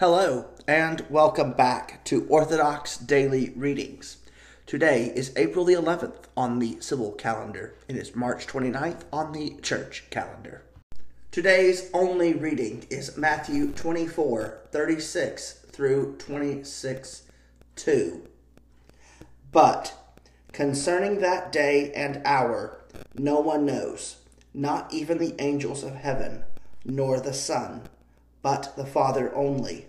Hello, and welcome back to Orthodox Daily Readings. Today is April the 11th on the civil calendar. It is March 29th on the church calendar. Today's only reading is Matthew 24 36 through 26 2. But concerning that day and hour, no one knows, not even the angels of heaven, nor the Son, but the Father only.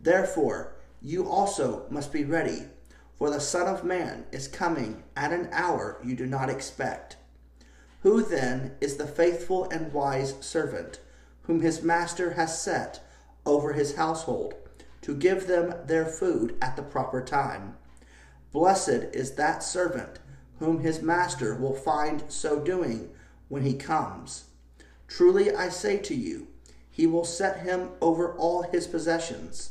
Therefore, you also must be ready, for the Son of Man is coming at an hour you do not expect. Who then is the faithful and wise servant, whom his master has set over his household, to give them their food at the proper time? Blessed is that servant whom his master will find so doing when he comes. Truly I say to you, he will set him over all his possessions.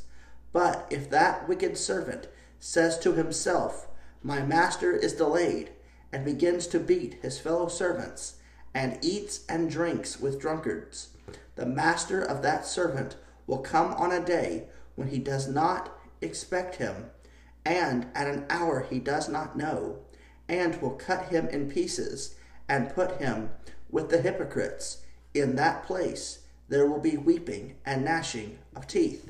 But if that wicked servant says to himself, My master is delayed, and begins to beat his fellow servants, and eats and drinks with drunkards, the master of that servant will come on a day when he does not expect him, and at an hour he does not know, and will cut him in pieces, and put him with the hypocrites. In that place there will be weeping and gnashing of teeth.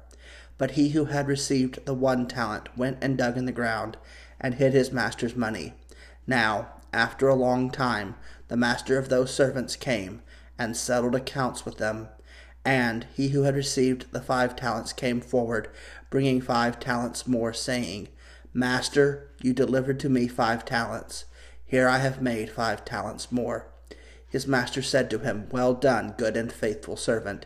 But he who had received the one talent went and dug in the ground, and hid his master's money. Now, after a long time, the master of those servants came, and settled accounts with them. And he who had received the five talents came forward, bringing five talents more, saying, Master, you delivered to me five talents. Here I have made five talents more. His master said to him, Well done, good and faithful servant.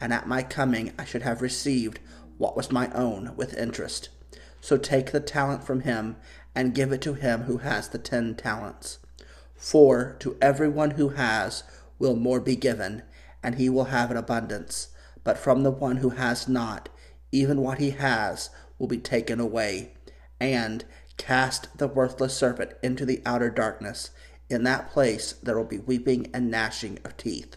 and at my coming I should have received what was my own with interest. So take the talent from him, and give it to him who has the ten talents. For to everyone who has will more be given, and he will have an abundance. But from the one who has not, even what he has will be taken away. And cast the worthless servant into the outer darkness. In that place there will be weeping and gnashing of teeth.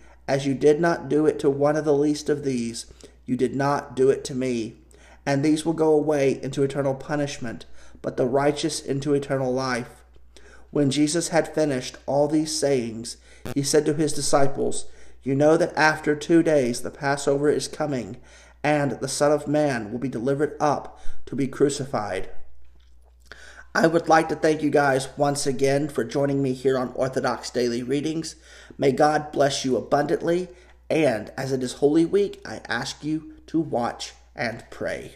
as you did not do it to one of the least of these, you did not do it to me. And these will go away into eternal punishment but the righteous into eternal life. When Jesus had finished all these sayings, he said to his disciples, You know that after two days the Passover is coming, and the Son of Man will be delivered up to be crucified. I would like to thank you guys once again for joining me here on Orthodox Daily Readings. May God bless you abundantly, and as it is Holy Week, I ask you to watch and pray.